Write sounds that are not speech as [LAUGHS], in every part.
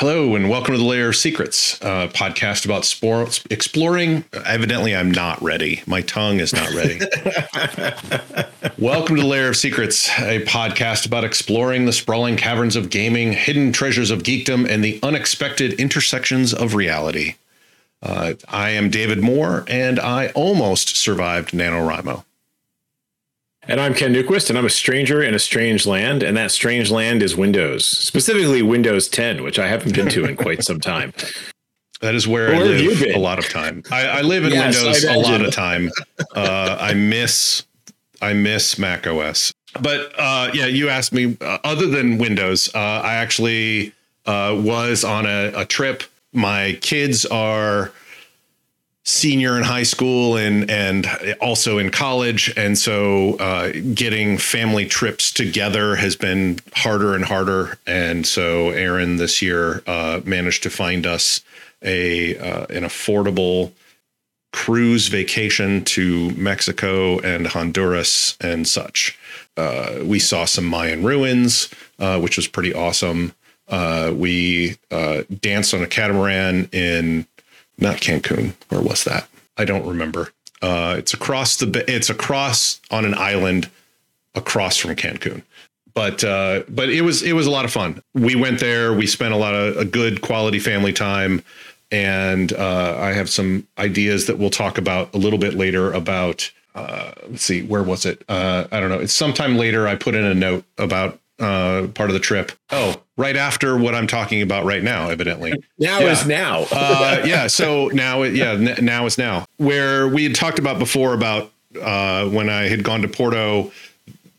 Hello, and welcome to the Layer of Secrets, uh, podcast about spore, exploring. Evidently, I'm not ready. My tongue is not ready. [LAUGHS] welcome to the Layer of Secrets, a podcast about exploring the sprawling caverns of gaming, hidden treasures of geekdom, and the unexpected intersections of reality. Uh, I am David Moore, and I almost survived NaNoWriMo. And I'm Ken Newquist, and I'm a stranger in a strange land, and that strange land is Windows, specifically Windows 10, which I haven't been to in quite some time. [LAUGHS] That is where, where I live a lot of time. I, I live in yes, Windows a lot of time. Uh, I miss I miss Mac OS. But uh, yeah, you asked me. Uh, other than Windows, uh, I actually uh, was on a, a trip. My kids are senior in high school and and also in college and so uh, getting family trips together has been harder and harder and so Aaron this year uh, managed to find us a uh, an affordable cruise vacation to Mexico and Honduras and such. Uh, we saw some Mayan ruins, uh, which was pretty awesome. Uh, we danced on a catamaran in not Cancun. or was that? I don't remember. Uh, it's across the. It's across on an island across from Cancun. But uh, but it was it was a lot of fun. We went there. We spent a lot of a good quality family time, and uh, I have some ideas that we'll talk about a little bit later about. Uh, let's see, where was it? Uh, I don't know. It's sometime later. I put in a note about uh, part of the trip. Oh, right after what I'm talking about right now, evidently. Now yeah. is now. [LAUGHS] uh, yeah. So now, yeah, n- now is now. Where we had talked about before about uh, when I had gone to Porto,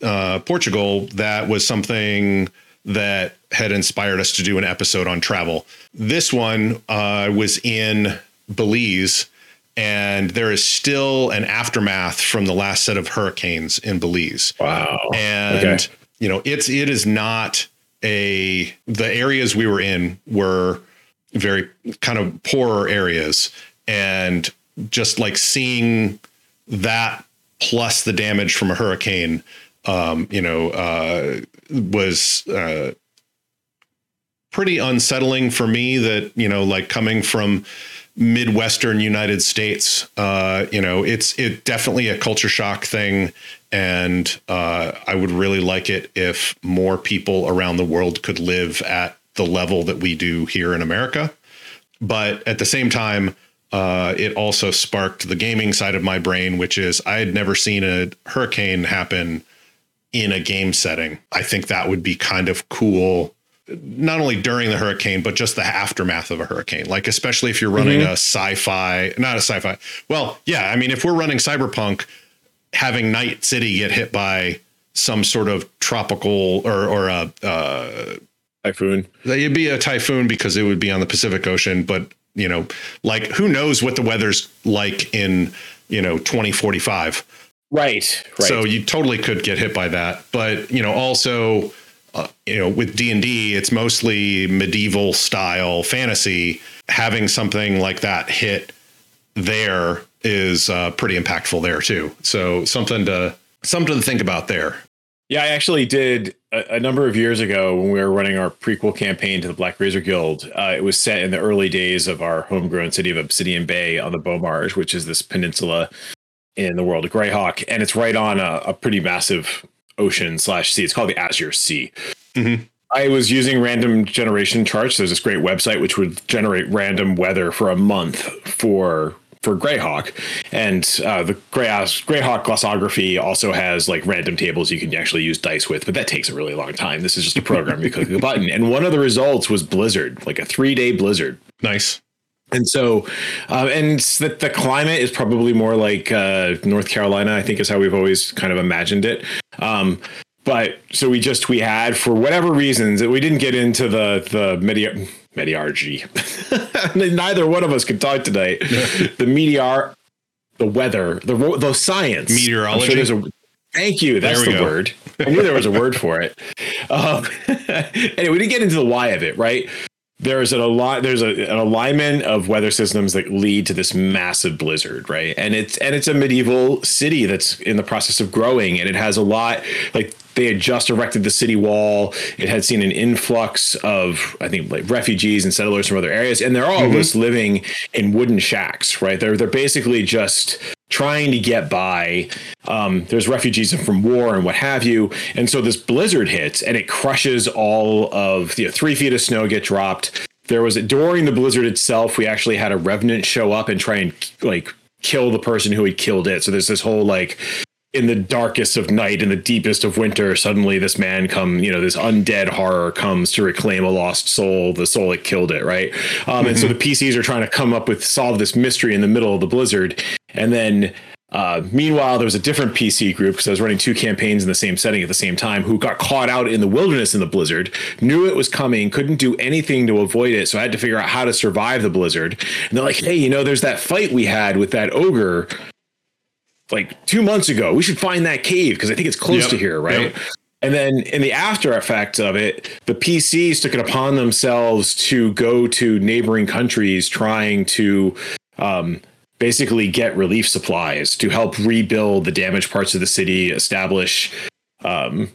uh, Portugal, that was something that had inspired us to do an episode on travel. This one uh, was in Belize. And there is still an aftermath from the last set of hurricanes in Belize. Wow. And okay you know, it's it is not a the areas we were in were very kind of poorer areas. And just like seeing that plus the damage from a hurricane um, you know uh, was uh, pretty unsettling for me that you know like coming from midwestern united states uh, you know it's it definitely a culture shock thing and uh, I would really like it if more people around the world could live at the level that we do here in America. But at the same time, uh, it also sparked the gaming side of my brain, which is I had never seen a hurricane happen in a game setting. I think that would be kind of cool, not only during the hurricane, but just the aftermath of a hurricane. Like, especially if you're running mm-hmm. a sci fi, not a sci fi. Well, yeah, I mean, if we're running cyberpunk, having Night City get hit by some sort of tropical or or a uh, typhoon. It'd be a typhoon because it would be on the Pacific Ocean, but you know, like who knows what the weather's like in you know 2045. Right, right. So you totally could get hit by that, but you know, also, uh, you know, with D and D, it's mostly medieval style fantasy. Having something like that hit there is uh, pretty impactful there too. So something to something to think about there. Yeah, I actually did a, a, number of years ago when we were running our prequel campaign to the Black Razor Guild. Uh, it was set in the early days of our homegrown city of Obsidian Bay on the Beaumarge, which is this peninsula in the world of Greyhawk, and it's right on a, a pretty massive ocean slash sea. It's called the Azure Sea. Mm-hmm. I was using random generation charts. There's this great website which would generate random weather for a month for for Greyhawk, and uh, the Greyhawk glossography also has like random tables you can actually use dice with, but that takes a really long time. This is just a program you click a button, and one of the results was blizzard, like a three day blizzard. Nice. And so, uh, and the, the climate is probably more like uh, North Carolina. I think is how we've always kind of imagined it. Um, but so we just we had for whatever reasons we didn't get into the the media Mediargy. [LAUGHS] Neither one of us could talk tonight. [LAUGHS] the meteor, the weather, the the science, meteorology. Sure a, thank you. That's the go. word. I knew there was a word for it. [LAUGHS] Um, anyway, we didn't get into the why of it, right? There's an ali- there's a, an alignment of weather systems that lead to this massive blizzard, right? And it's and it's a medieval city that's in the process of growing, and it has a lot like they had just erected the city wall. It had seen an influx of, I think, like refugees and settlers from other areas, and they're all mm-hmm. just living in wooden shacks, right? They're they're basically just trying to get by. Um, there's refugees from war and what have you, and so this blizzard hits and it crushes all of you know, three feet of snow get dropped. There was during the blizzard itself, we actually had a revenant show up and try and like kill the person who had killed it. So there's this whole like in the darkest of night in the deepest of winter suddenly this man come you know this undead horror comes to reclaim a lost soul the soul that killed it right um, mm-hmm. and so mm-hmm. the pcs are trying to come up with solve this mystery in the middle of the blizzard and then uh, meanwhile, there was a different PC group because I was running two campaigns in the same setting at the same time who got caught out in the wilderness in the blizzard, knew it was coming, couldn't do anything to avoid it. So I had to figure out how to survive the blizzard. And they're like, hey, you know, there's that fight we had with that ogre like two months ago. We should find that cave because I think it's close yep. to here, right? Yep. And then in the after effects of it, the PCs took it upon themselves to go to neighboring countries trying to um, basically get relief supplies to help rebuild the damaged parts of the city, establish um,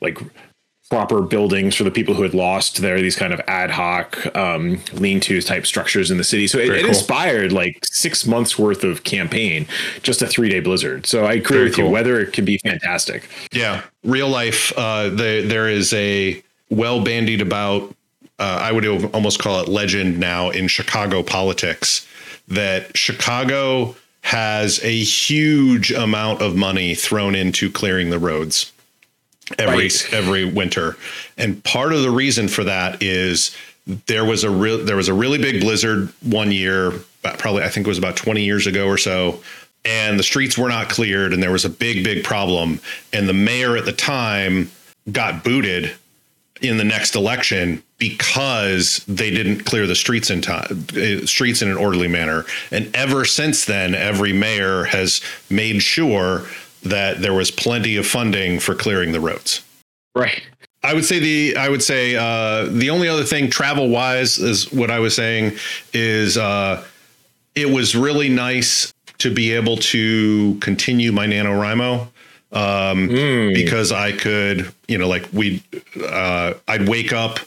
like proper buildings for the people who had lost there these kind of ad hoc um, lean-to type structures in the city. So it, it cool. inspired like six months worth of campaign just a three-day blizzard. So i agree Very with cool. you weather can be fantastic. Yeah. Real life uh, the, there is a well bandied about uh, i would almost call it legend now in chicago politics that chicago has a huge amount of money thrown into clearing the roads every right. every winter. And part of the reason for that is there was a real there was a really big blizzard one year, probably I think it was about 20 years ago or so. And the streets were not cleared, and there was a big, big problem. And the mayor at the time got booted in the next election because they didn't clear the streets in time uh, streets in an orderly manner and ever since then every mayor has made sure that there was plenty of funding for clearing the roads. Right. I would say the I would say uh, the only other thing travel wise is what I was saying is uh, it was really nice to be able to continue my NaNoWriMo um, mm. because I could, you know, like we, uh, I'd wake up,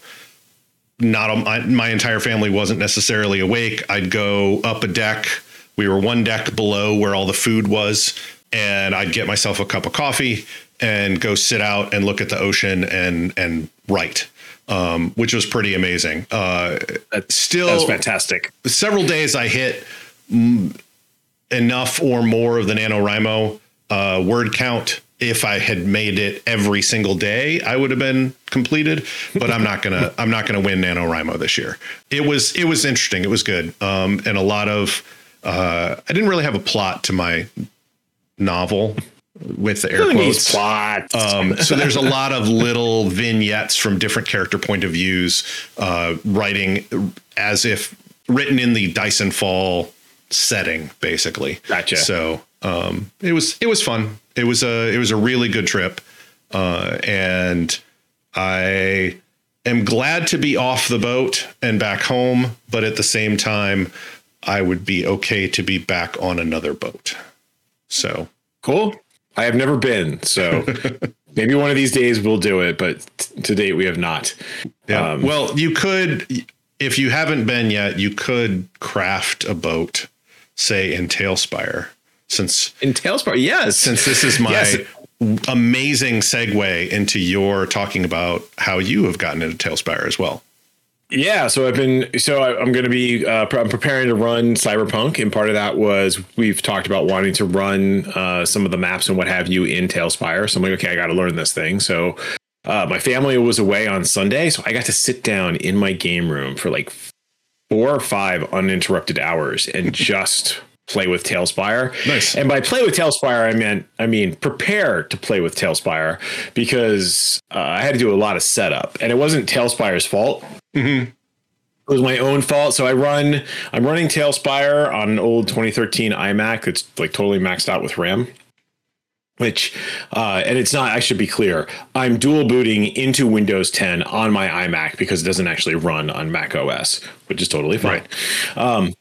not a, my entire family wasn't necessarily awake. I'd go up a deck. We were one deck below where all the food was and I'd get myself a cup of coffee and go sit out and look at the ocean and and write. Um, which was pretty amazing. Uh, still, that's fantastic. Several days I hit m- enough or more of the NaNoWriMo uh, word count. If I had made it every single day, I would have been completed. But I'm not gonna. [LAUGHS] I'm not gonna win NaNoWriMo this year. It was. It was interesting. It was good. Um, and a lot of. Uh, I didn't really have a plot to my novel with the air Who quotes. Um, so there's a lot of little [LAUGHS] vignettes from different character point of views, uh, writing as if written in the Dyson Fall setting, basically. Gotcha. So um, it was it was fun. It was a it was a really good trip, uh, and I am glad to be off the boat and back home. But at the same time, I would be okay to be back on another boat. So cool. I have never been, so [LAUGHS] maybe one of these days we'll do it. But t- to date, we have not. Yeah. Um, well, you could, if you haven't been yet, you could craft a boat, say in Talespire, since in Talespire, yes. Since this is my yes. amazing segue into your talking about how you have gotten into Talespire as well. Yeah, so I've been so I, am going to be uh, I'm preparing to run Cyberpunk, and part of that was we've talked about wanting to run uh, some of the maps and what have you in Talespire. So I'm like, okay, I got to learn this thing. So uh, my family was away on Sunday, so I got to sit down in my game room for like four or five uninterrupted hours and [LAUGHS] just play with Talespire. Nice. And by play with Talespire, I meant I mean prepare to play with Talespire because uh, I had to do a lot of setup, and it wasn't Talespire's fault. Mm-hmm. It was my own fault. So I run, I'm running Talespire on an old 2013 iMac that's like totally maxed out with RAM. which uh, and it's not i should be clear i'm dual booting into windows 10 on my imac because it doesn't actually run on mac os which is totally fine right. um,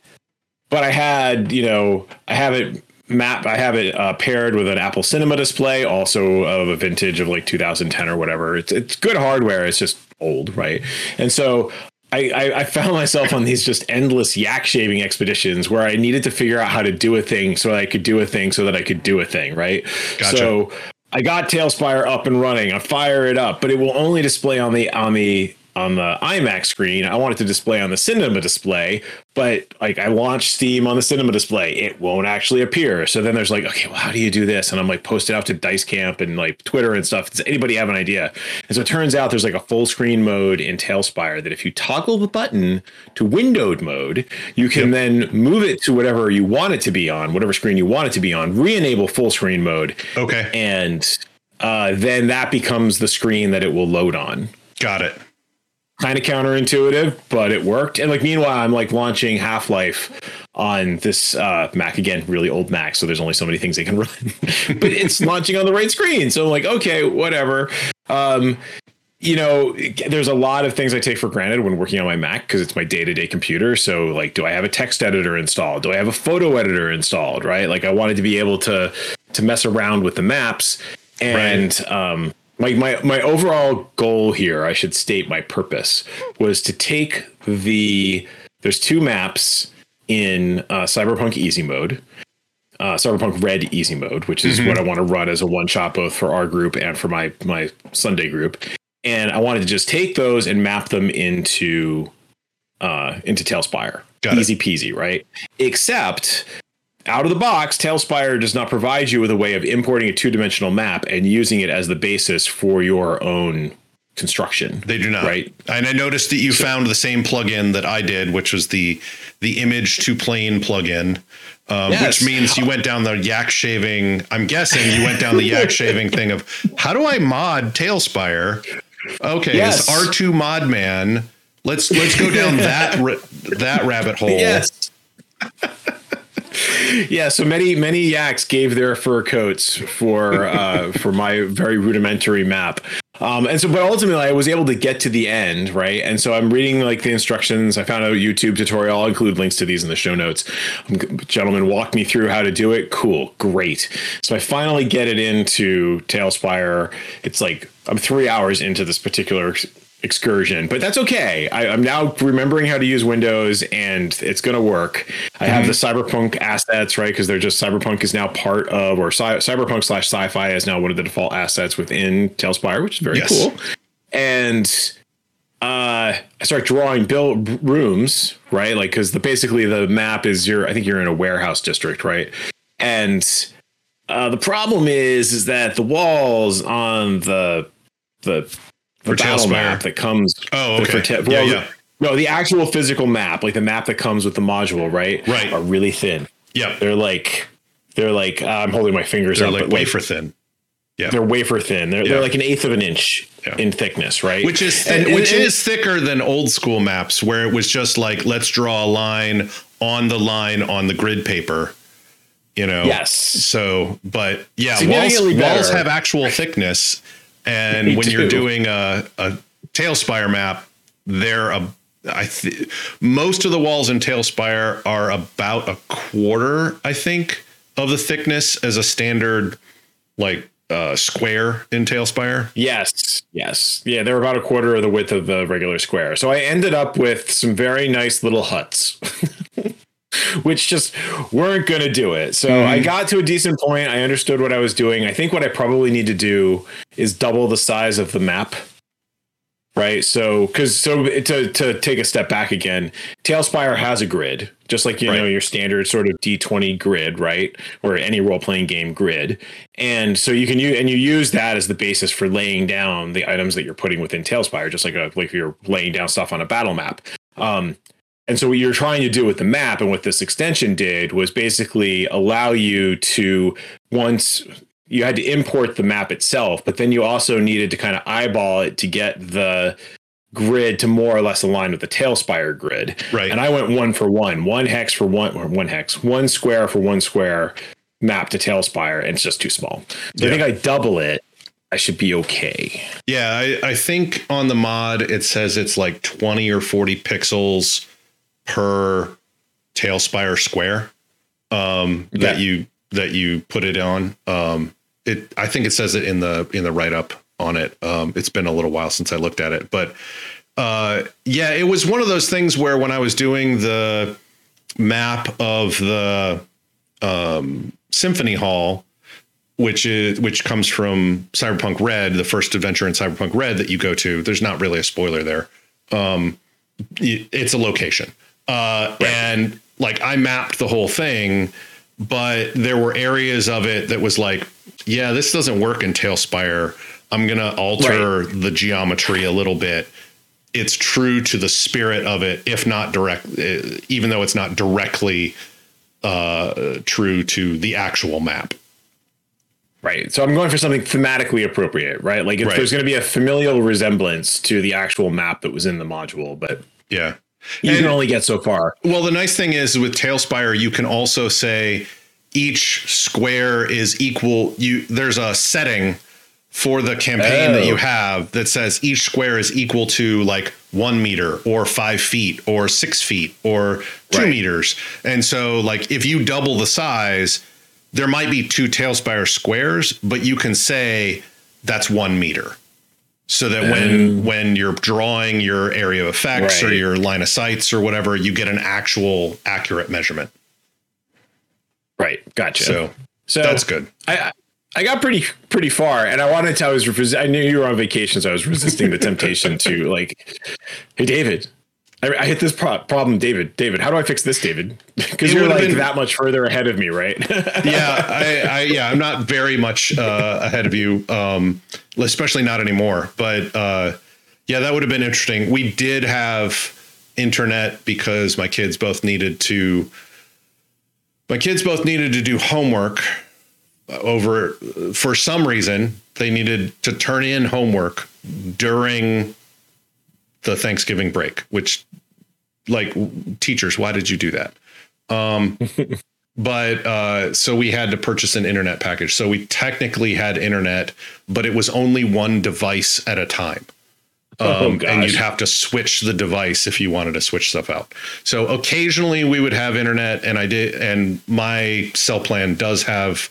but i had you know i have it map i have it uh, paired with an apple cinema display also of a vintage of like 2010 or whatever it's, it's good hardware it's just old right and so I, I, I found myself on these just endless yak shaving expeditions where I needed to figure out how to do a thing so I could do a thing so that I could do a thing, right? Gotcha. So I got Talespire up and running. I fire it up, but it will only display on the on the on the iMac screen. I want it to display on the cinema display, but like I launched Steam on the cinema display, it won't actually appear. So then there's like, okay, well, how do you do this? And I'm like, post it out to Dice Camp and like Twitter and stuff. Does anybody have an idea? And so it turns out there's like a full screen mode in Talespire that if you toggle the button to windowed mode, you can yep. then move it to whatever you want it to be on, whatever screen you want it to be on, re-enable full screen mode. Okay. And uh, then that becomes the screen that it will load on. Got it kind of counterintuitive, but it worked. And like meanwhile, I'm like launching Half Life on this uh, Mac again, really old Mac, so there's only so many things they can [LAUGHS] run. but it's launching on the right screen, so I'm like, okay, whatever. Um, you know, there's a lot of things I take for granted when working on my Mac because it's my day to day computer. So, like, do I have a text editor installed? Do I have a photo editor installed? Right? Like, I wanted to be able to to mess around with the maps and right. um, my, my my overall goal here, I should state my purpose, was to take the there's two maps in uh, Cyberpunk Easy Mode, uh, Cyberpunk Red Easy Mode, which is mm-hmm. what I want to run as a one shot both for our group and for my my Sunday group, and I wanted to just take those and map them into uh, into Talespire. Got Easy it. peasy, right? Except out of the box, Talespire does not provide you with a way of importing a two dimensional map and using it as the basis for your own construction. They do not. Right. And I noticed that you so, found the same plugin that I did, which was the the image to plane plugin. Um, yes. Which means you went down the yak shaving. I'm guessing you went down the yak shaving thing of how do I mod Talespire? Okay, yes. r2modman. Let's let's go down that that rabbit hole. [LAUGHS] Yes [LAUGHS] yeah, so many many yaks gave their fur coats for uh, [LAUGHS] for my very rudimentary map. Um, and so, but ultimately, I was able to get to the end, right? And so, I'm reading like the instructions. I found a YouTube tutorial. I'll include links to these in the show notes. Um, gentleman walked me through how to do it. Cool, great. So, I finally get it into Talespire. It's like I'm three hours into this particular excursion, but that's okay. I, am now remembering how to use Windows, and it's going to work. I mm-hmm. have the Cyberpunk assets, right? Because they're just Cyberpunk is now part of, or Cy- Cyberpunk slash Sci-Fi is now one of the default assets within Talespire, which is very yes. cool. And uh, I start drawing build rooms, right? Like because the basically the map is your. I think you're in a warehouse district, right? And uh, the problem is, is that the walls on the the the battle map that comes. Oh, okay. Well, yeah, yeah. No, the actual physical map, like the map that comes with the module, right? Right. Are really thin. Yeah. They're like, they're like, uh, I'm holding my fingers they're up, like wafer thin. Yeah. They're wafer thin. They're, yeah. they're like an eighth of an inch yeah. in thickness, right? Which is th- and, which is thicker than old school maps where it was just like let's draw a line on the line on the grid paper. You know. Yes. So, but yeah, walls, walls have actual thickness and when too. you're doing a, a Talespire map, they're a I th- most of the walls in Talespire are about a quarter, I think, of the thickness as a standard like uh, square in Talespire. Yes, yes, yeah, they're about a quarter of the width of the regular square. So I ended up with some very nice little huts. [LAUGHS] [LAUGHS] which just weren't going to do it. So mm. I got to a decent point. I understood what I was doing. I think what I probably need to do is double the size of the map. Right. So, because so to, to take a step back again, Talespire has a grid, just like, you right. know, your standard sort of D20 grid, right? Or any role playing game grid. And so you can use, and you use that as the basis for laying down the items that you're putting within Talespire, just like a, like you're laying down stuff on a battle map. Um, and so what you're trying to do with the map and what this extension did was basically allow you to once you had to import the map itself, but then you also needed to kind of eyeball it to get the grid to more or less align with the Talespire grid. Right. And I went one for one, one hex for one or one hex, one square for one square map to Talespire, and it's just too small. So yeah. I think I double it. I should be okay. Yeah, I, I think on the mod it says it's like 20 or 40 pixels per Talespire square um, yeah. that you that you put it on. Um, it I think it says it in the in the write up on it. Um, it's been a little while since I looked at it, but uh, yeah, it was one of those things where when I was doing the map of the um, Symphony Hall, which is which comes from Cyberpunk Red, the first adventure in Cyberpunk Red that you go to. There's not really a spoiler there. Um, it's a location, uh, right. and like I mapped the whole thing, but there were areas of it that was like, yeah, this doesn't work in Talespire. I'm gonna alter right. the geometry a little bit it's true to the spirit of it, if not direct, uh, even though it's not directly uh, true to the actual map. Right. So I'm going for something thematically appropriate, right? Like if right. there's going to be a familial resemblance to the actual map that was in the module, but yeah, you and, can only get so far. Well, the nice thing is with Talespire, you can also say each square is equal. You there's a setting for the campaign oh. that you oh. have that says each square is equal to like one meter or five feet or six feet or two right. meters. And so, like, if you double the size, there might be two Talespire squares, but you can say that's one meter. So that when um, when you're drawing your area of effects right. or your line of sights or whatever, you get an actual accurate measurement. Right. Gotcha. So, so that's good. I, I got pretty pretty far, and I wanted to. I was I knew you were on vacation, so I was resisting the temptation to like, hey David, I, I hit this pro- problem, David. David, how do I fix this, David? [LAUGHS] Because you're like been, that much further ahead of me, right? [LAUGHS] yeah, I, I, yeah, I'm not very much uh, ahead of you, um, especially not anymore. But uh, yeah, that would have been interesting. We did have internet because my kids both needed to. My kids both needed to do homework over for some reason they needed to turn in homework during the Thanksgiving break, which like teachers, why did you do that? Um, [LAUGHS] but uh, so we had to purchase an internet package. So we technically had internet, but it was only one device at a time. Oh, um, oh, and you'd have to switch the device if you wanted to switch stuff out. So occasionally we would have internet, and I did, and my cell plan does have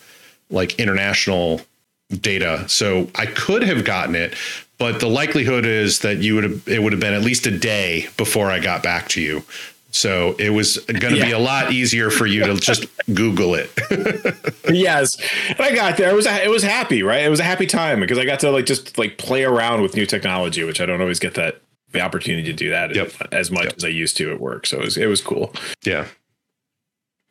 like international data. So I could have gotten it, but the likelihood is that you would have it would have been at least a day before I got back to you. So it was going to yeah. be a lot easier for you to just Google it. [LAUGHS] yes, and I got there. It was a, it was happy, right? It was a happy time because I got to like just like play around with new technology, which I don't always get that the opportunity to do that yep. as much yep. as I used to at work. So it was it was cool. Yeah.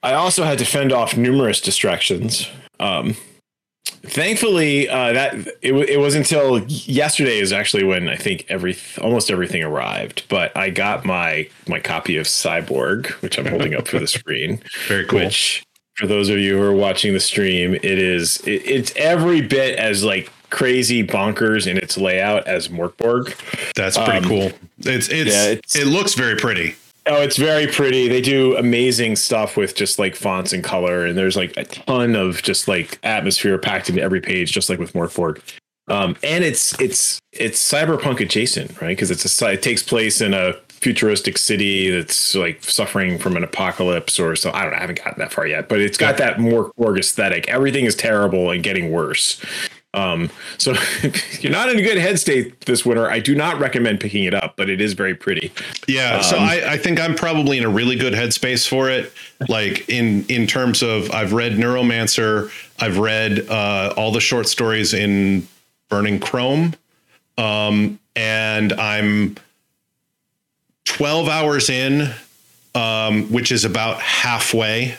I also had to fend off numerous distractions. Um, thankfully, uh, that it, it was until yesterday is actually when I think every almost everything arrived. But I got my my copy of Cyborg, which I'm holding up for the [LAUGHS] screen. Very cool. Which, for those of you who are watching the stream, it is it, it's every bit as like crazy bonkers in its layout as Mörk Borg. That's pretty um, cool. It's it's, yeah, it's it looks very pretty. Oh, it's very pretty. They do amazing stuff with just like fonts and color, and there's like a ton of just like atmosphere packed into every page, just like with Mörk Borg. Um, and it's it's it's cyberpunk adjacent, right? Because it's a it takes place in a futuristic city that's like suffering from an apocalypse or so. I don't know. I haven't gotten that far yet, but it's got that Mörk Borg aesthetic. Everything is terrible and getting worse. Um, so if [LAUGHS] you're not in a good head state this winter, I do not recommend picking it up, but it is very pretty. Yeah. Um, so I, I think I'm probably in a really good headspace for it. Like in, in terms of, I've read Neuromancer, I've read, uh, all the short stories in Burning Chrome. Um, and I'm 12 hours in, um, which is about halfway,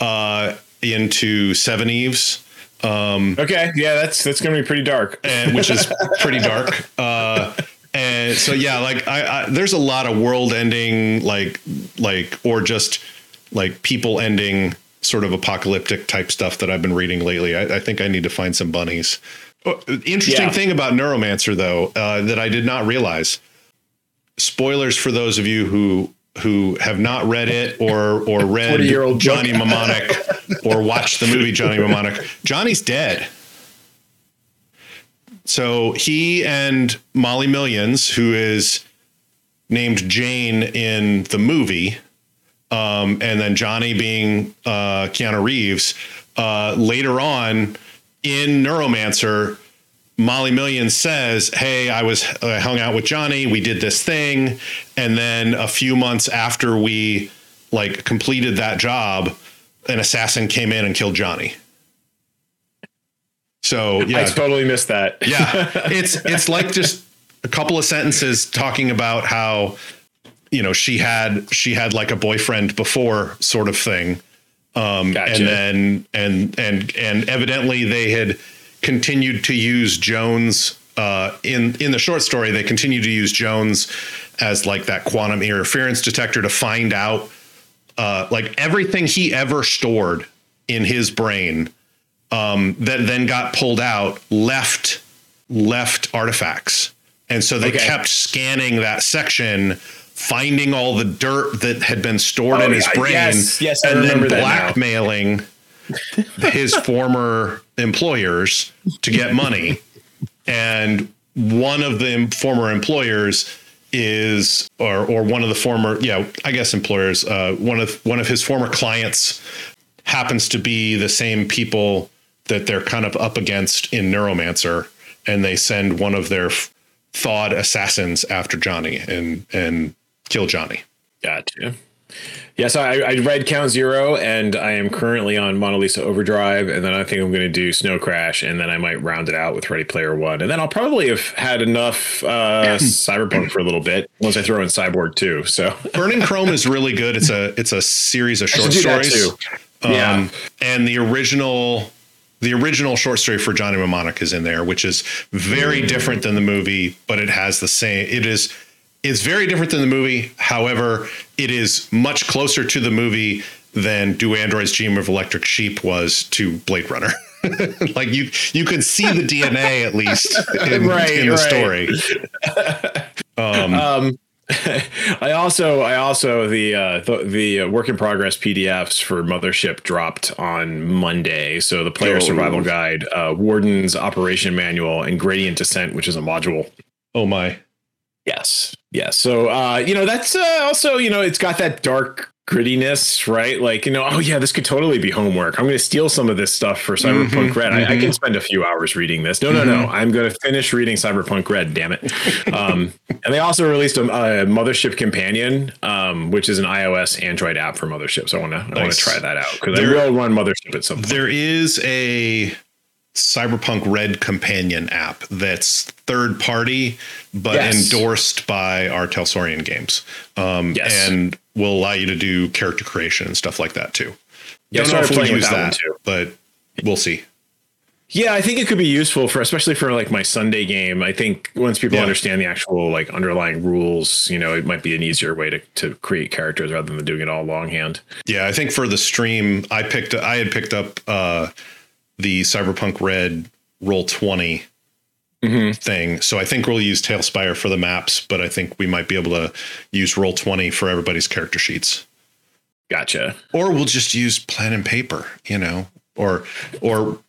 uh, into Seveneves um, okay, yeah, that's that's gonna be pretty dark, and which is pretty dark. Uh, and so yeah, like I, I, there's a lot of world-ending, like like or just like people-ending sort of apocalyptic type stuff that I've been reading lately. I, I think I need to find some bunnies. Oh, interesting yeah. thing about Neuromancer, though, uh, that I did not realize. Spoilers for those of you who who have not read it or or [LAUGHS] read Johnny Mnemonic [LAUGHS] or watch the movie Johnny [LAUGHS] Mnemonic, Johnny's dead. So he and Molly Millions, who is named Jane in the movie, um, and then Johnny being uh, Keanu Reeves, uh, later on in Neuromancer, Molly Millions says, "Hey, I was I hung out with Johnny. We did this thing, and then a few months after we like completed that job, an assassin came in and killed Johnny." So yeah, I totally missed that. [LAUGHS] yeah, it's it's like just a couple of sentences talking about how you know she had she had like a boyfriend before sort of thing um gotcha. and then and and and evidently they had continued to use jones uh in in the short story they continued to use jones as like that quantum interference detector to find out uh like everything he ever stored in his brain um that then got pulled out left left artifacts and so they okay. kept scanning that section, finding all the dirt that had been stored oh, in his brain, yes, yes, and then blackmailing [LAUGHS] his former employers to get money. And one of the former employers is or or one of the former yeah i guess employers uh, one of one of his former clients happens to be the same people that they're kind of up against in neuromancer and they send one of their thawed assassins after Johnny and and kill Johnny. Gotcha. Yes, I, I read Count Zero, and I am currently on Mona Lisa Overdrive, and then I think I'm going to do Snow Crash, and then I might round it out with Ready Player One, and then I'll probably have had enough uh, [CLEARS THROAT] Cyberpunk for a little bit once I throw in Cyborg too. So [LAUGHS] Burning Chrome is really good. It's a it's a series of short stories. Um, yeah, and the original the original short story for Johnny Mnemonic is in there, which is very mm. different than the movie, but it has the same. It is is very different than the movie. However, it is much closer to the movie than Do Androids Dream of Electric Sheep was to Blade Runner. [LAUGHS] like you, you can see the DNA at least in, [LAUGHS] right, in the right. story. Um, um, [LAUGHS] I also, I also the uh, the, the uh, work in progress PDFs for Mothership dropped on Monday. So the player oh. survival guide, uh, Warden's operation manual, and gradient descent, which is a module. Oh my! Yes, yes. So uh, you know that's uh, also you know it's got that dark grittiness, right? Like, you know, oh yeah, this could totally be homework. I'm going to steal some of this stuff for Cyberpunk mm-hmm, Red. Mm-hmm. I, I, can mm-hmm. spend a few hours reading this. No, mm-hmm. no, no. Mm-hmm. I'm going to finish reading Cyberpunk Red. Damn it. Um, and they also released a, a Mothership Companion, um, which is an iOS Android app for Mothership. So I want to nice. I want to try that out because I will run Mothership at some point. There is a Cyberpunk Red companion app that's third party but yes. endorsed by R. Talsorian Games. Um, yes. and will allow you to do character creation and stuff like that too. Yeah, Don't know if we'll use that, that but we'll see. Yeah, I think it could be useful for especially for like my Sunday game. I think once people yeah. understand the actual like underlying rules, you know, it might be an easier way to to create characters rather than doing it all longhand. Yeah, I think for the stream, I picked I had picked up uh the Cyberpunk Red Roll 20 mm-hmm. thing. So I think we'll use Talespire for the maps, but I think we might be able to use Roll 20 for everybody's character sheets. Gotcha. Or we'll just use pen and paper, you know, or or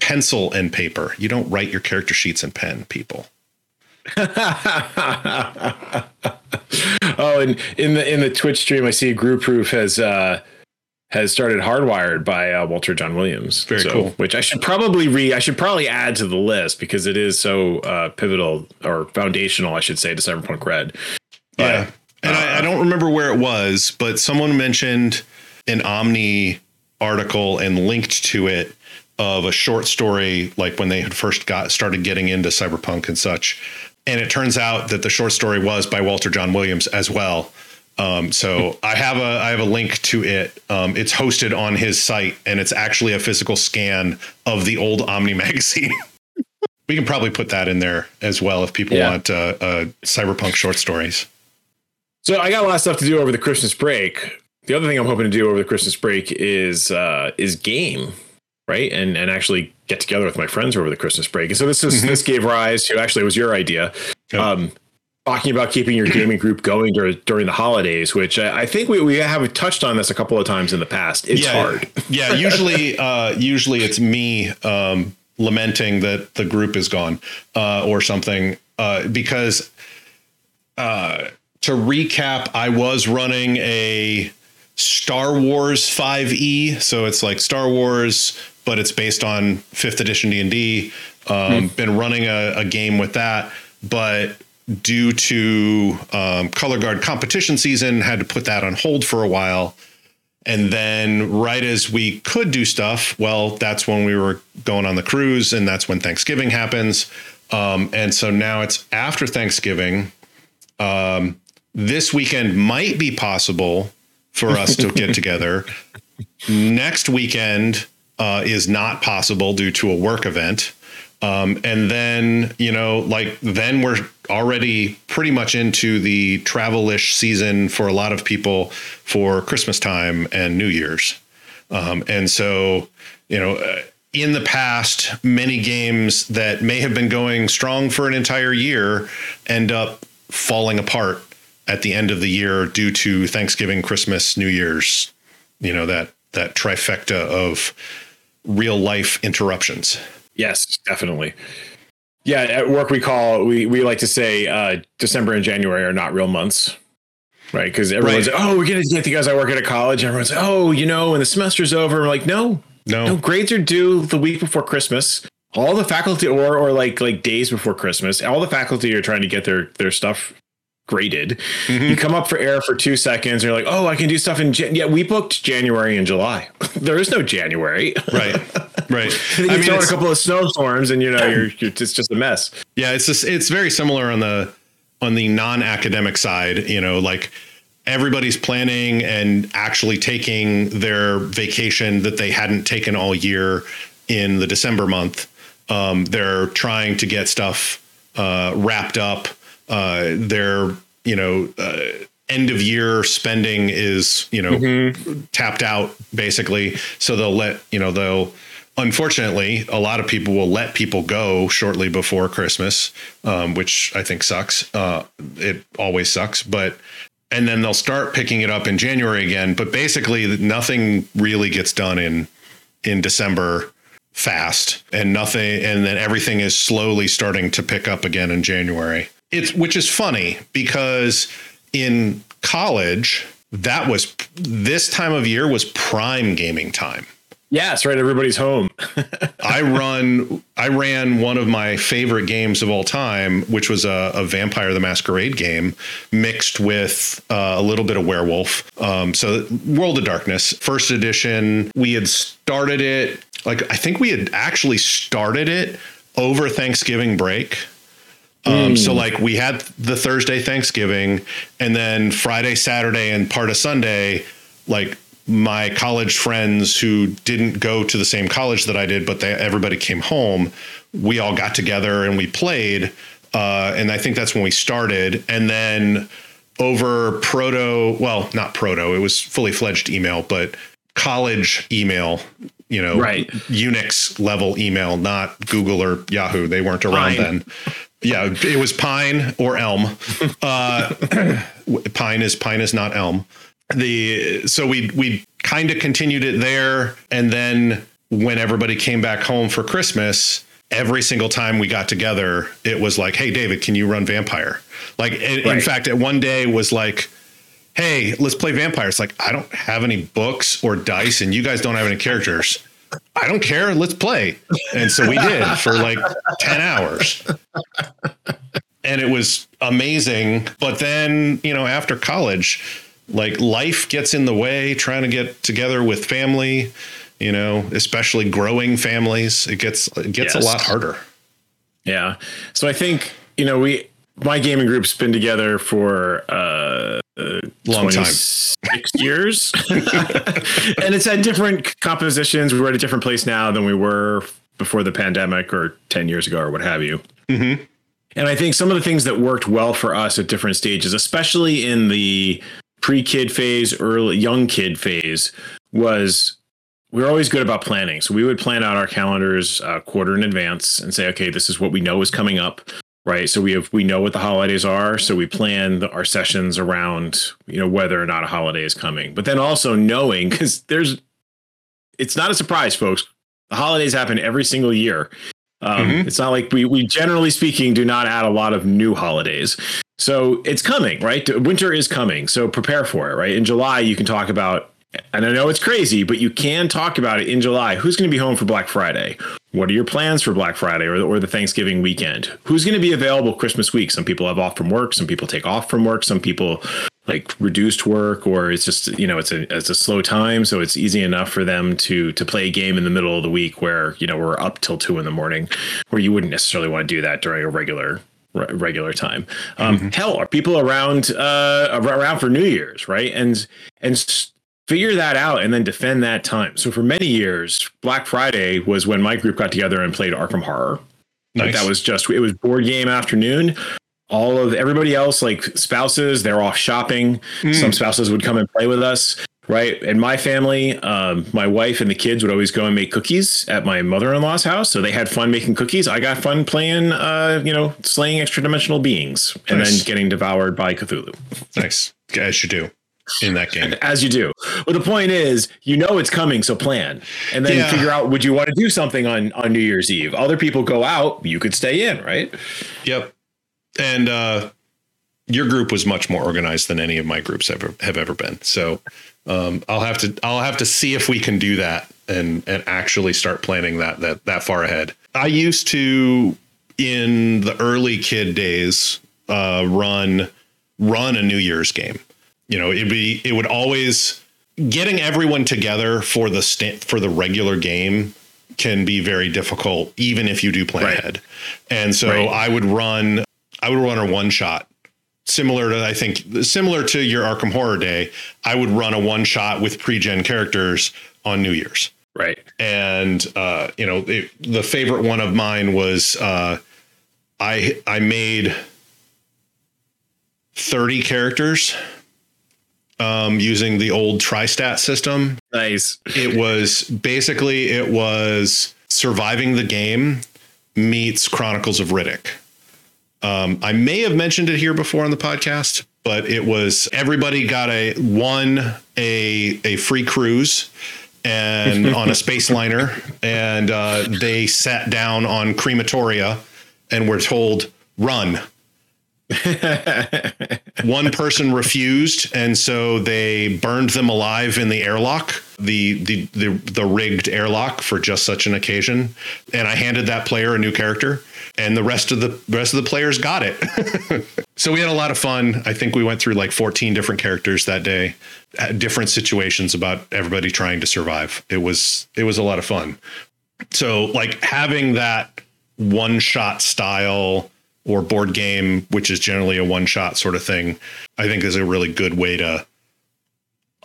pencil and paper. You don't write your character sheets in pen, people. [LAUGHS] oh, and in the in the Twitch stream, I see Group Proof has uh has started Hardwired by uh, Walter John Williams. Very so, cool. Which I should probably read. I should probably add to the list because it is so uh, pivotal or foundational, I should say, to Cyberpunk Red. But, yeah, and uh, I, I don't remember where it was, but someone mentioned an Omni article and linked to it of a short story, like when they had first got started getting into cyberpunk and such. And it turns out that the short story was by Walter John Williams as well. Um, so I have a I have a link to it. Um, it's hosted on his site, and it's actually a physical scan of the old Omni [LAUGHS] magazine. we can probably put that in there as well if people yeah. want uh, uh, cyberpunk short stories. So I got a lot of stuff to do over the Christmas break. The other thing I'm hoping to do over the Christmas break is uh, is game, right? And and actually get together with my friends over the Christmas break. And so this is mm-hmm. this gave rise to actually it was your idea. Um, talking about keeping your gaming group going during, during the holidays, which I, I, think we, we have touched on this a couple of times in the past. It's yeah, hard. [LAUGHS] yeah. Usually, uh, usually it's me, um, lamenting that the group is gone, uh, or something, uh, because, uh, to recap, I was running a Star Wars 5e. So it's like Star Wars, but it's based on fifth edition D&D. Um, mm. Been running a, a game with that, but due to um, color guard competition season had to put that on hold for a while. And then right as we could do stuff well that's when we were going on the cruise and that's when thanksgiving happens. Um, and so now it's after thanksgiving. Um, this weekend might be possible for us to get [LAUGHS] together. Next weekend uh, is not possible due to a work event um, and then, you know, like then we're already pretty much into the travel-ish season for a lot of people for Christmas time and New Year's. Um, and so, you know, uh, in the past, many games that may have been going strong for an entire year end up falling apart at the end of the year due to Thanksgiving, Christmas, New Year's, you know, that that trifecta of real life interruptions. Yes, definitely. Yeah, at work we call we we like to say uh, December and January are not real months, right? Because everyone's right. oh we're gonna get the guys I work at a college. And everyone's oh you know when the semester's over. We're like no no no grades are due the week before Christmas. All the faculty or or like like days before Christmas. All the faculty are trying to get their their stuff graded. Mm-hmm. You come up for air for two seconds, and you're like, "Oh, I can do stuff in Jan-. yeah." We booked January and July. [LAUGHS] there is no January. Right, right. [LAUGHS] you I mean, throw a couple of snowstorms, and you know, you're, you're it's just a mess. Yeah, it's just it's very similar on the on the non-academic side. You know, like everybody's planning and actually taking their vacation that they hadn't taken all year in the December month. Um, they're trying to get stuff uh, wrapped up their you know uh, end of year spending is you know mm-hmm. tapped out basically. So they'll let you know they'll unfortunately a lot of people will let people go shortly before christmas um, which i think sucks. Uh, it always sucks but and then they'll start picking it up in january again but basically nothing really gets done in in december fast and nothing and then everything is slowly starting to pick up again in january it's which is funny because in college that was this time of year was prime gaming time. Yes, right. Everybody's home. [LAUGHS] I run. I ran one of my favorite games of all time, which was a, a Vampire the Masquerade game mixed with uh, a little bit of werewolf. Um, so World of Darkness, first edition. We had started it. Like I think we had actually started it over Thanksgiving break um, mm. So like we had the Thursday Thanksgiving, and then Friday, Saturday, and part of Sunday, like my college friends who didn't go to the same college that I did, but they, everybody came home. We all got together and we played, uh, and I think that's when we started. And then over proto, well, not proto, it was fully fledged email, but college email you know, right. Unix level email, not Google or Yahoo. They weren't around Fine. then yeah, it was pine or elm. Uh, [CLEARS THROAT] pine is pine is not elm. The so we we kind of continued it there, and then when everybody came back home for Christmas, every single time we got together, it was like, "Hey, David, can you run Vampire?" Like, right. in fact, at one day was like, "Hey, let's play Vampire." It's like I don't have any books or dice, and you guys don't have any characters. I don't care. Let's play. And so we did for like 10 hours. And it was amazing. But then, you know, after college, like life gets in the way trying to get together with family, you know, especially growing families. It gets it gets yes. a lot harder. Yeah. So I think, you know, we my gaming group's been together for uh, uh long time. six [LAUGHS] years. [LAUGHS] And it's at different compositions. We're at a different place now than we were before the pandemic or 10 years ago or what have you. Mm-hmm. and i think some of the things that worked well for us at different stages especially in the pre-kid phase early young kid phase was we were always good about planning. So we would plan out our calendars a quarter in advance and say okay this is what we know is coming up right? So we have we know what the holidays are, so we plan the, our sessions around you know whether or not a holiday is coming. But then also knowing because there's, it's not a surprise, folks. The holidays happen every single year. Um, mm-hmm. It's not like we we generally speaking do not add a lot of new holidays. So it's coming, right? Winter is coming. So prepare for it, right? In July, you can talk about and I know it's crazy, but you can talk about it in July. Who's going to be home for Black Friday? What are your plans for Black Friday or, or the Thanksgiving weekend? Who's going to be available Christmas week? Some people have off from work. Some people take off from work. Some people like reduced work, or it's just you know it's a it's a slow time, so it's easy enough for them to to play a game in the middle of the week where you know we're up till two in the morning, where you wouldn't necessarily want to do that during a regular regular time. Um, mm-hmm. Hell, are people around uh, around for New Year's, right? And and figure that out and then defend that time. So for many years, Black Friday was when my group got together and played Arkham Horror. Nice. Like that was just it was board game afternoon. All of everybody else, like spouses, they're off shopping. Mm. Some spouses would come and play with us. Right. And my family, um, my wife and the kids would always go and make cookies at my mother in law's house. So they had fun making cookies. I got fun playing, uh, you know, slaying extra dimensional beings and nice. then getting devoured by Cthulhu. Nice. As you do in that game. [LAUGHS] As you do. But the point is, you know it's coming, so plan. And then yeah. figure out would you want to do something on on New Year's Eve? Other people go out, you could stay in, right? Yep. And uh your group was much more organized than any of my groups ever have ever been. So um, I'll have to I'll have to see if we can do that and and actually start planning that that that far ahead. I used to in the early kid days uh, run run a New Year's game you know, it'd be it would always getting everyone together for the st- for the regular game can be very difficult, even if you do plan right. ahead. And so right. I would run I would run a one shot similar to I think similar to your Arkham Horror Day. I would run a one shot with pre-gen characters on New Year's. Right. And uh, you know, it, the favorite one of mine was uh, I I made 30 characters um, using the old Tristat system. Nice. It was basically it was surviving the game meets Chronicles of Riddick. Um, I may have mentioned it here before on the podcast, but it was everybody got a one a a free cruise and [LAUGHS] on a space liner, and uh, they sat down on crematoria and were told run [LAUGHS] One person refused, and so they burned them alive in the airlock, the, the the the rigged airlock for just such an occasion. And I handed that player a new character, and the rest of the rest of the players got it. [LAUGHS] so we had a lot of fun. I think we went through like 14 different characters that day, different situations about everybody trying to survive. It was it was a lot of fun. So like having that one shot style or board game, which is generally a one shot sort of thing, I think is a really good way to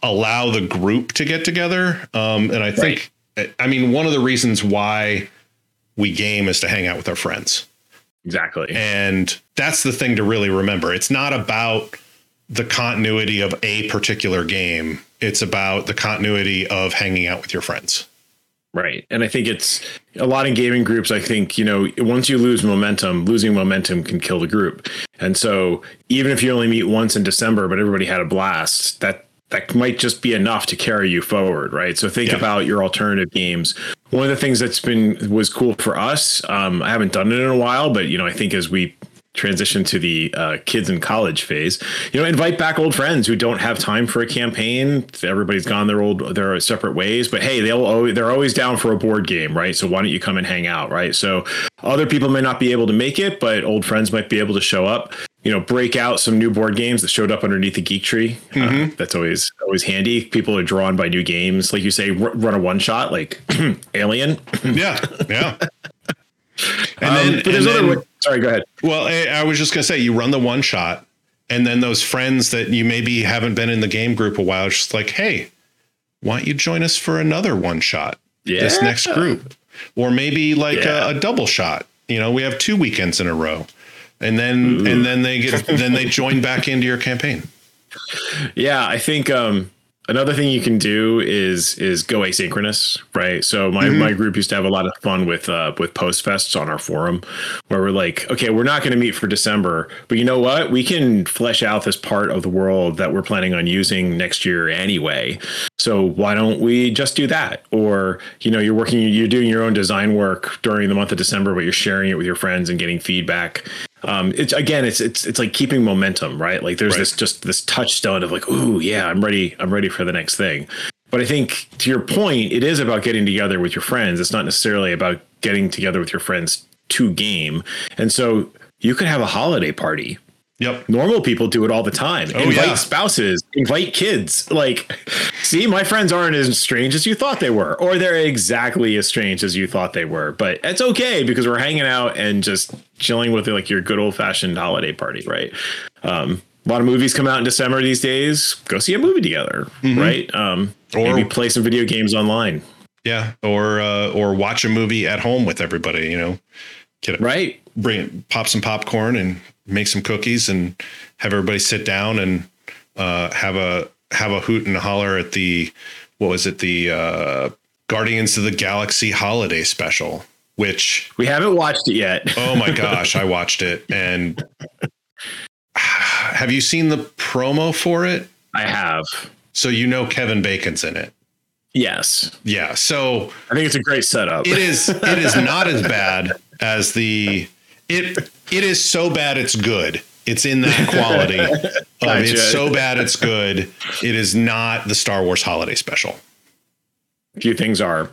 allow the group to get together. Um, and I think, right. I mean, one of the reasons why we game is to hang out with our friends. Exactly. And that's the thing to really remember. It's not about the continuity of a particular game, it's about the continuity of hanging out with your friends. Right. And I think it's a lot in gaming groups. I think, you know, once you lose momentum, losing momentum can kill the group. And so even if you only meet once in December, but everybody had a blast, that that might just be enough to carry you forward, right? So think yeah. about your alternative games. One of the things that's been was cool for us. Um, I haven't done it in a while, but you know, I think as we transition to the uh, kids in college phase you know invite back old friends who don't have time for a campaign. Everybody's gone their old their separate ways but hey they'll always, they're always down for a board game right? So why don't you come and hang out right? So other people may not be able to make it but old friends might be able to show up you know break out some new board games that showed up underneath the geek tree. Uh, mm-hmm. uh, that's always always handy. People are drawn by new games. Like you say r- run a one shot like [CLEARS THROAT] alien. Yeah yeah [LAUGHS] and then, um, but there's then, other. Sorry, go ahead. Well, I, I was just gonna say you run the one shot, and then those friends that you maybe haven't been in the game group a while, just like, hey, why don't you join us for another one shot? Yeah. This next group, or maybe like yeah. a, a, double shot. You know, we have two weekends in a row, and then Ooh. and then they get then they join back into your campaign. [LAUGHS] Yeah, I think um, another thing you can do is is go asynchronous, right? So my, mm-hmm. my group used to have a lot of fun with uh, with post fests on our forum, where we're like, okay, we're not going to meet for December, but you know what? We can flesh out this part of the world that we're planning on using next year anyway. So why don't we just do that? Or you know, you're working, you're doing your own design work during the month of December, but you're sharing it with your friends and getting feedback um, it's again, it's it's it's like keeping momentum, right? Like there's right. this just this touchstone of like, ooh, yeah, I'm ready, I'm ready for the next thing. But I think to your point, it is about getting together with your friends. It's not necessarily about getting together with your friends to game. And so you could have a holiday party Yep. Normal people do it all the time. Oh, invite yeah. spouses, invite kids. Like, see, my friends aren't as strange as you thought they were, or they're exactly as strange as you thought they were. But it's okay because we're hanging out and just chilling with like your good old fashioned holiday party, right? Um, a lot of movies come out in December these days. Go see a movie together, mm-hmm. right? Um, or maybe play some video games online. Yeah, or uh, or watch a movie at home with everybody. You know, get it right. Bring pop some popcorn and make some cookies and have everybody sit down and uh, have a have a hoot and a holler at the what was it the uh, Guardians of the Galaxy holiday special, which we haven't watched it yet. [LAUGHS] oh my gosh, I watched it and [SIGHS] have you seen the promo for it? I have. So you know Kevin Bacon's in it. Yes. Yeah. So I think it's a great setup. It is. It is [LAUGHS] not as bad as the it it is so bad it's good. It's in that quality. [LAUGHS] gotcha. it's so bad it's good. It is not the Star Wars holiday special. A few things are.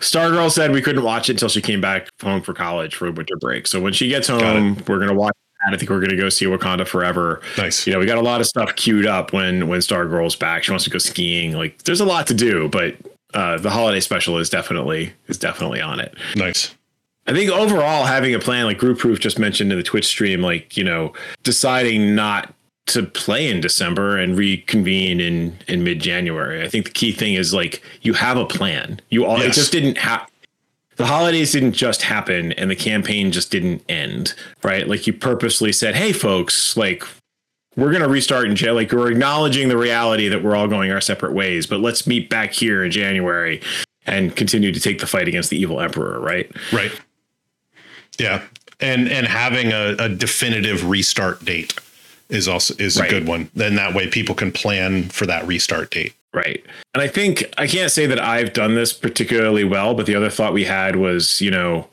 Stargirl said we couldn't watch it until she came back home for college for winter break. So when she gets home, we're gonna watch that. I think we're going to go see Wakanda Forever. Nice. You know, we got a lot of stuff queued up when when Stargirl's back. She wants to go skiing. Like, there's a lot to do, but uh, the holiday special is definitely is definitely on it. Nice. I think overall having a plan like Group Proof just mentioned in the Twitch stream, like, you know, deciding not to play in December and reconvene in in mid January. I think the key thing is like you have a plan. You all yes. it just didn't have the holidays didn't just happen and the campaign just didn't end, right? Like you purposely said, "Hey folks, like we're going to restart in jail. Like we're acknowledging the reality that we're all going our separate ways, but let's meet back here in January and continue to take the fight against the evil emperor, right? Right. Yeah, and and having a, a definitive restart date is also is right. a good one. Then that way people can plan for that restart date. Right. And I think I can't say that I've done this particularly well, but the other thought we had was, you know,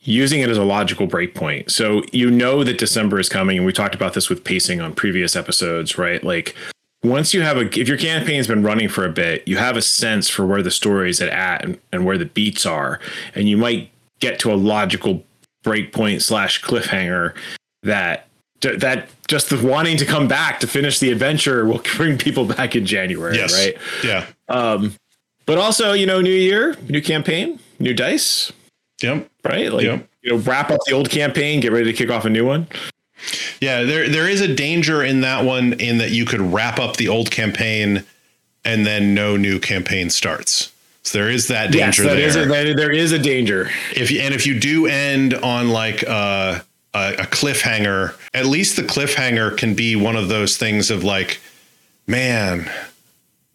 using it as a logical breakpoint. So you know that December is coming, and we talked about this with pacing on previous episodes, right? Like once you have a if your campaign's been running for a bit, you have a sense for where the story is at and, and where the beats are, and you might get to a logical breakpoint slash cliffhanger that that just the wanting to come back to finish the adventure will [LAUGHS] bring people back in January, yes. right? Yeah. Um, but also, you know, new year, new campaign, new dice. Yep. Right. Like, yep. you know, wrap up the old campaign, get ready to kick off a new one. Yeah, there there is a danger in that one in that you could wrap up the old campaign and then no new campaign starts. So there is that danger yes, that there. Is a, there is a danger. If you, and if you do end on like uh, a, a cliffhanger, at least the cliffhanger can be one of those things of like, man,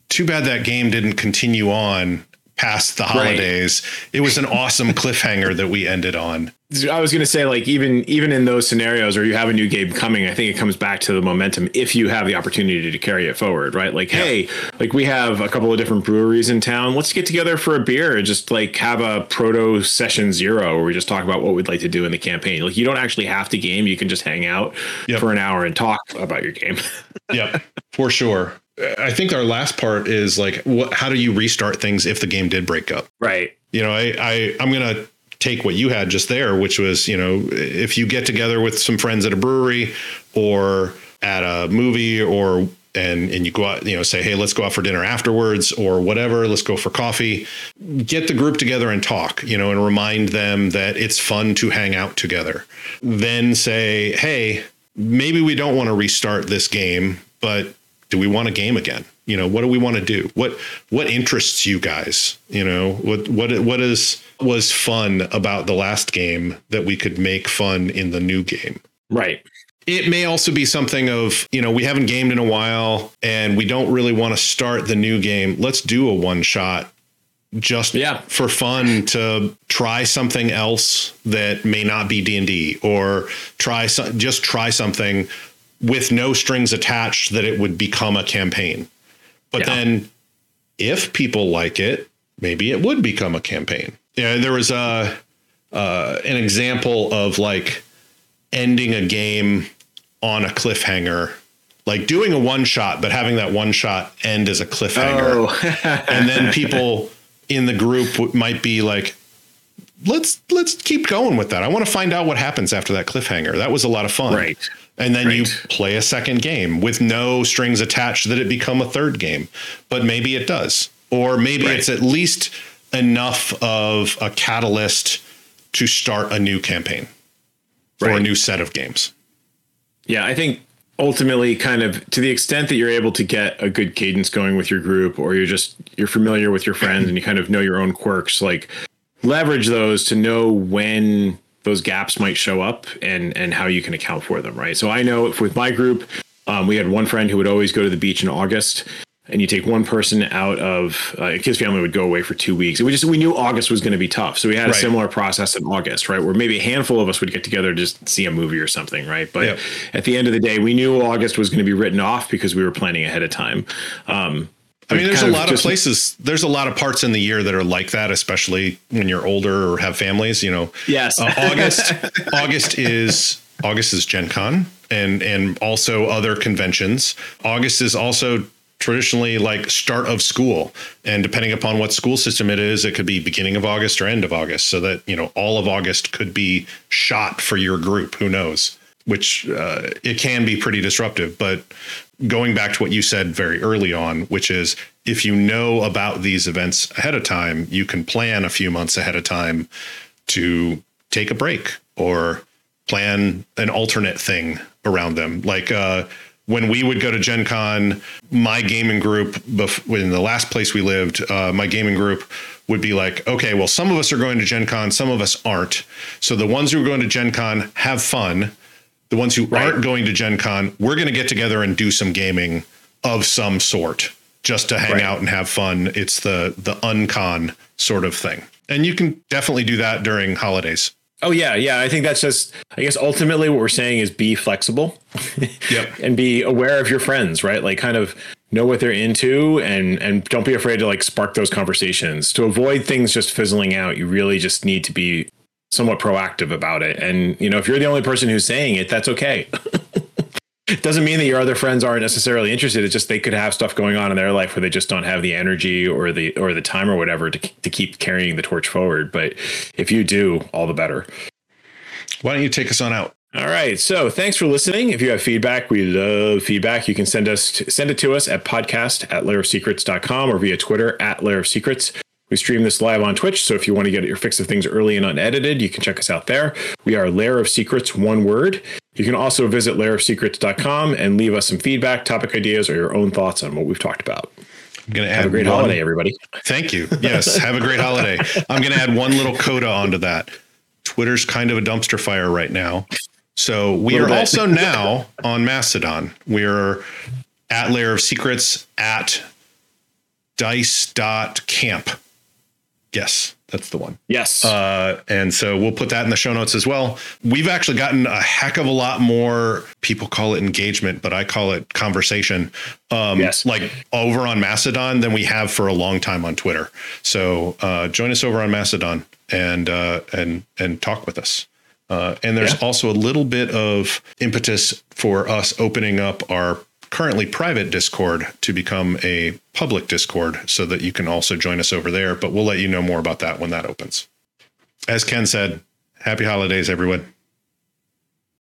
too bad that game didn't continue on past the holidays. Right. It was an awesome cliffhanger that we ended on. I was going to say, like, even even in those scenarios where you have a new game coming, I think it comes back to the momentum if you have the opportunity to carry it forward, right? Like, yeah. hey, like we have a couple of different breweries in town. Let's get together for a beer and just like have a proto session zero where we just talk about what we'd like to do in the campaign. Like, you don't actually have to game; you can just hang out yep. for an hour and talk about your game. [LAUGHS] yep, for sure. I think our last part is like, what? How do you restart things if the game did break up? Right. You know, I, I I'm gonna take what you had just there, which was, you know, if you get together with some friends at a brewery or at a movie or and and you go out, you know, say, hey, let's go out for dinner afterwards or whatever, let's go for coffee. Get the group together and talk, you know, and remind them that it's fun to hang out together. Then say, hey, maybe we don't want to restart this game, but do we want a game again? You know, what do we want to do? What what interests you guys? You know, what what what is was fun about the last game that we could make fun in the new game? Right. it may also be something of, you know, we haven't gamed in a while and we don't really want to start the new game. Let's do a one shot just yeah. for fun to try something else that may not be D&D or try some, just try something with no strings attached that it would become a campaign. But yeah. then if people like it, maybe it would become a campaign. Yeah, there was a uh, an example of like ending a game on a cliffhanger like doing a one shot but having that one shot end as a cliffhanger oh. and then people in the group might be like let's let's keep going with that i want to find out what happens after that cliffhanger that was a lot of fun right and then right. you play a second game with no strings attached that it become a third game but maybe it does or maybe right. it's at least enough of a catalyst to start a new campaign right. or a new set of games. Yeah, I think ultimately kind of to the extent that you're able to get a good cadence going with your group or you're just you're familiar with your friends and you kind of know your own quirks like leverage those to know when those gaps might show up and and how you can account for them right so i know if with my group um, we had one friend who would always go to the beach in august and you take one person out of uh, his family would go away for two weeks. we just we knew August was going to be tough, so we had a similar process in August, right? Where maybe a handful of us would get together to just see a movie or something, right? But yep. at the end of the day, we knew August was going to be written off because we were planning ahead of time. Um, I mean, there's a lot of, just, places. There's a lot of parts in the year that are like that, especially when you're older or have families. You know, yes. Uh, August. [LAUGHS] August is August is Gen Con and and also other conventions. August is also traditionally like start of school and depending upon what school system it is it could be beginning of august or end of august so that you know all of august could be shot for your group who knows which uh, it can be pretty disruptive but going back to what you said very early on which is if you know about these events ahead of time you can plan a few months ahead of time to take a break or plan an alternate thing around them like uh when we would go to Gen Con, my gaming group, in the last place we lived, uh, my gaming group would be like, okay, well, some of us are going to Gen Con, some of us aren't. So the ones who are going to Gen Con have fun. The ones who right. aren't going to Gen Con, we're going to get together and do some gaming of some sort just to hang right. out and have fun. It's the the uncon sort of thing. And you can definitely do that during holidays. Oh yeah, yeah. I think that's just. I guess ultimately what we're saying is be flexible, [LAUGHS] yep, and be aware of your friends, right? Like kind of know what they're into, and and don't be afraid to like spark those conversations to avoid things just fizzling out. You really just need to be somewhat proactive about it. And you know, if you're the only person who's saying it, that's okay. [LAUGHS] it doesn't mean that your other friends aren't necessarily interested. It's just they could have stuff going on in their life where they just don't have the energy or the or the time or whatever to to keep carrying the torch forward. But if you do, all the better. Why don't you take us on out? All right. So thanks for listening. If you have feedback, we love feedback. You can send us send it to us at podcast at lairofsecrets.com or via Twitter at lair of secrets. We stream this live on Twitch, so if you want to get your fix of things early and unedited, you can check us out there. We are Lair of Secrets, one word. You can also visit lairofsecrets.com and leave us some feedback, topic ideas, or your own thoughts on what we've talked about. I'm going to have a great one, holiday, everybody. Thank you. Yes, have a great holiday. I'm going to add one little coda onto that. Twitter's kind of a dumpster fire right now. So we are bit. also now on Mastodon. We're at Lair of Secrets at dice.camp. Yes, that's the one. Yes. Uh, and so we'll put that in the show notes as well. We've actually gotten a heck of a lot more. People call it engagement, but I call it conversation. Um, yes. Like over on Mastodon than we have for a long time on Twitter. So uh, join us over on Mastodon and uh, and and talk with us. Uh, and there's yeah. also a little bit of impetus for us opening up our currently private Discord to become a public Discord so that you can also join us over there. But we'll let you know more about that when that opens. As Ken said, happy holidays, everyone.